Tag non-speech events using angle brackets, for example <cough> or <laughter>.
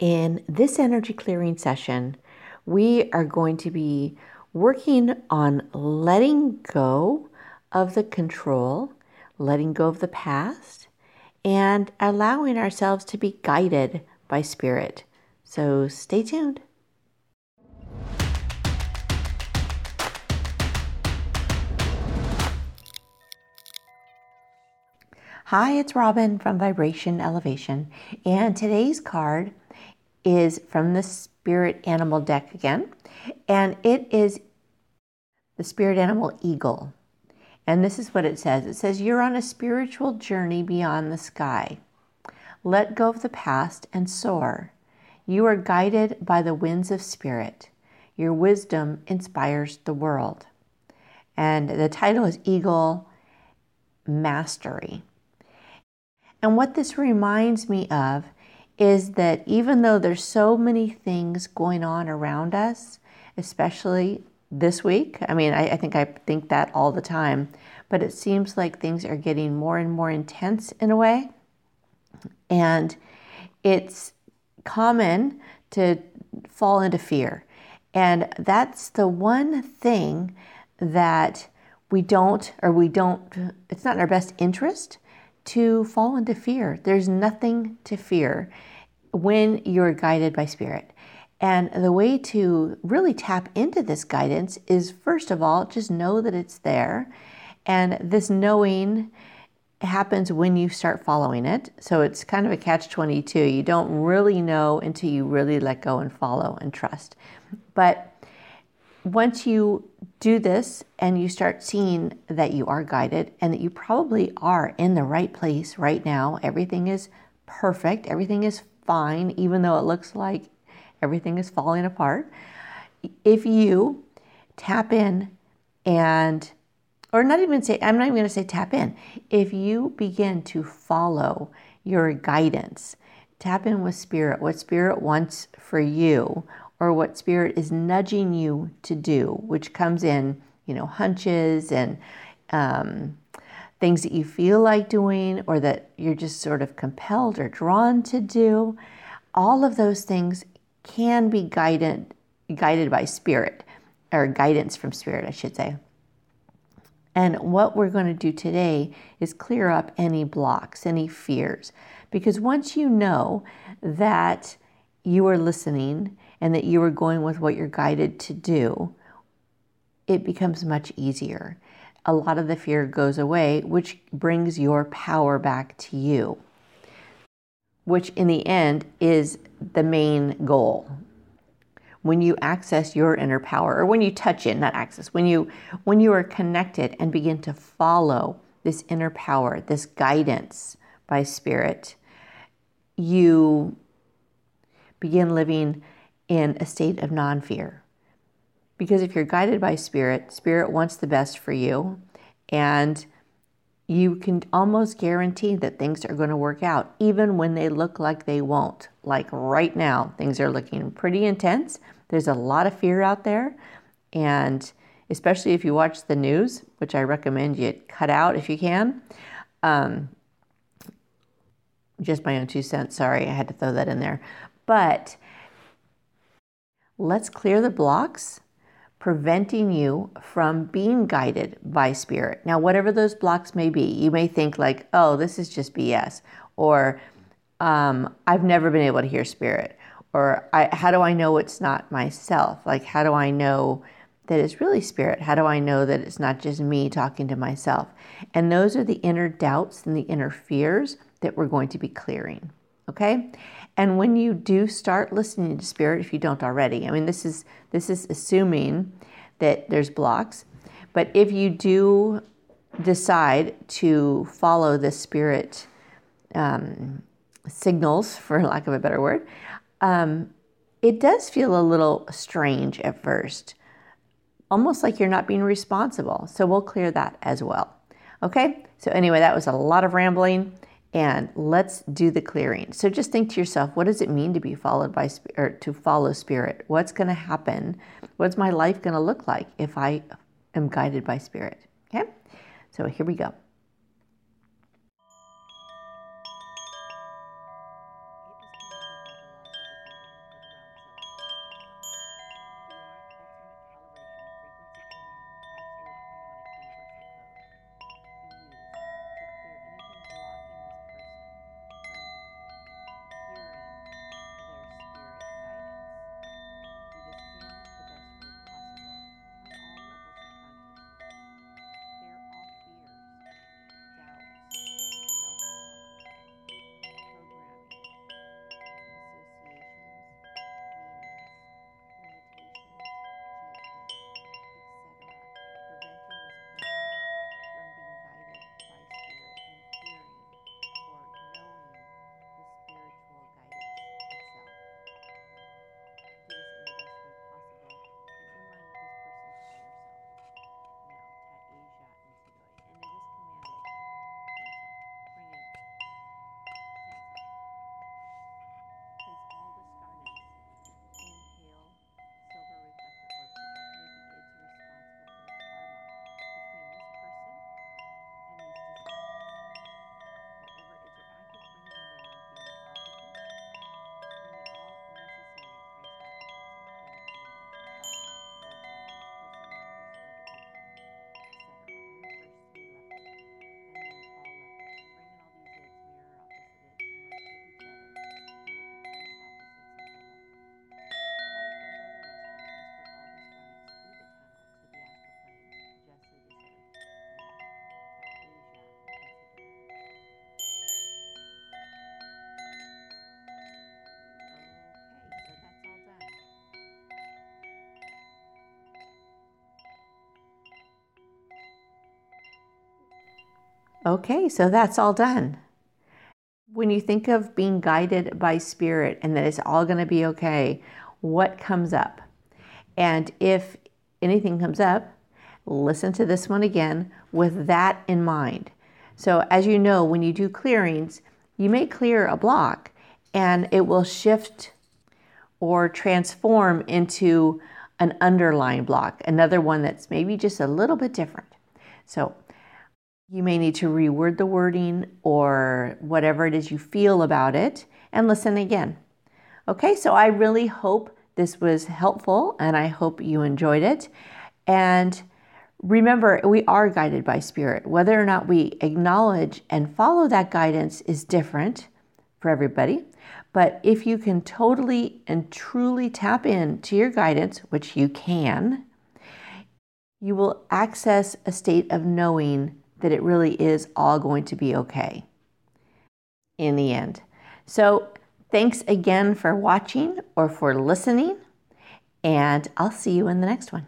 In this energy clearing session, we are going to be working on letting go of the control, letting go of the past, and allowing ourselves to be guided by spirit. So stay tuned. Hi, it's Robin from Vibration Elevation, and today's card is from the Spirit Animal deck again, and it is the Spirit Animal Eagle. And this is what it says it says, You're on a spiritual journey beyond the sky. Let go of the past and soar. You are guided by the winds of spirit. Your wisdom inspires the world. And the title is Eagle Mastery. And what this reminds me of is that even though there's so many things going on around us, especially this week, I mean, I, I, think I think that all the time, but it seems like things are getting more and more intense in a way. And it's common to fall into fear. And that's the one thing that we don't, or we don't, it's not in our best interest to fall into fear. There's nothing to fear when you're guided by spirit. And the way to really tap into this guidance is first of all, just know that it's there. And this knowing happens when you start following it. So it's kind of a catch 22. You don't really know until you really let go and follow and trust. But once you do this and you start seeing that you are guided and that you probably are in the right place right now, everything is perfect, everything is fine, even though it looks like everything is falling apart. If you tap in and, or not even say, I'm not even going to say tap in, if you begin to follow your guidance, tap in with spirit, what spirit wants for you, or what spirit is nudging you to do, which comes in, you know, hunches and um, things that you feel like doing or that you're just sort of compelled or drawn to do. All of those things can be guided guided by spirit or guidance from spirit, I should say. And what we're going to do today is clear up any blocks, any fears. Because once you know that you are listening and that you are going with what you're guided to do, it becomes much easier. A lot of the fear goes away, which brings your power back to you, which in the end is the main goal. When you access your inner power, or when you touch it, not access, when you when you are connected and begin to follow this inner power, this guidance by spirit, you begin living in a state of non fear. Because if you're guided by Spirit, Spirit wants the best for you, and you can almost guarantee that things are going to work out, even when they look like they won't. Like right now, things are looking pretty intense. There's a lot of fear out there, and especially if you watch the news, which I recommend you cut out if you can. Um, just my own two cents. Sorry, I had to throw that in there. But let's clear the blocks preventing you from being guided by spirit. Now, whatever those blocks may be, you may think like, oh, this is just BS, or um, I've never been able to hear spirit, or how do I know it's not myself? Like, how do I know that it's really spirit? How do I know that it's not just me talking to myself? And those are the inner doubts and the inner fears that we're going to be clearing. Okay? And when you do start listening to spirit, if you don't already, I mean, this is this is assuming that there's blocks, but if you do decide to follow the spirit um, signals, <laughs> for lack of a better word, um, it does feel a little strange at first, almost like you're not being responsible. So we'll clear that as well. Okay. So anyway, that was a lot of rambling and let's do the clearing. So just think to yourself, what does it mean to be followed by or to follow spirit? What's going to happen? What's my life going to look like if I am guided by spirit? Okay? So here we go. Okay, so that's all done. When you think of being guided by spirit and that it's all going to be okay, what comes up? And if anything comes up, listen to this one again with that in mind. So, as you know, when you do clearings, you may clear a block and it will shift or transform into an underlying block, another one that's maybe just a little bit different. So, you may need to reword the wording or whatever it is you feel about it and listen again. Okay, so I really hope this was helpful and I hope you enjoyed it. And remember, we are guided by spirit. Whether or not we acknowledge and follow that guidance is different for everybody. But if you can totally and truly tap into your guidance, which you can, you will access a state of knowing that it really is all going to be okay in the end. So, thanks again for watching or for listening, and I'll see you in the next one.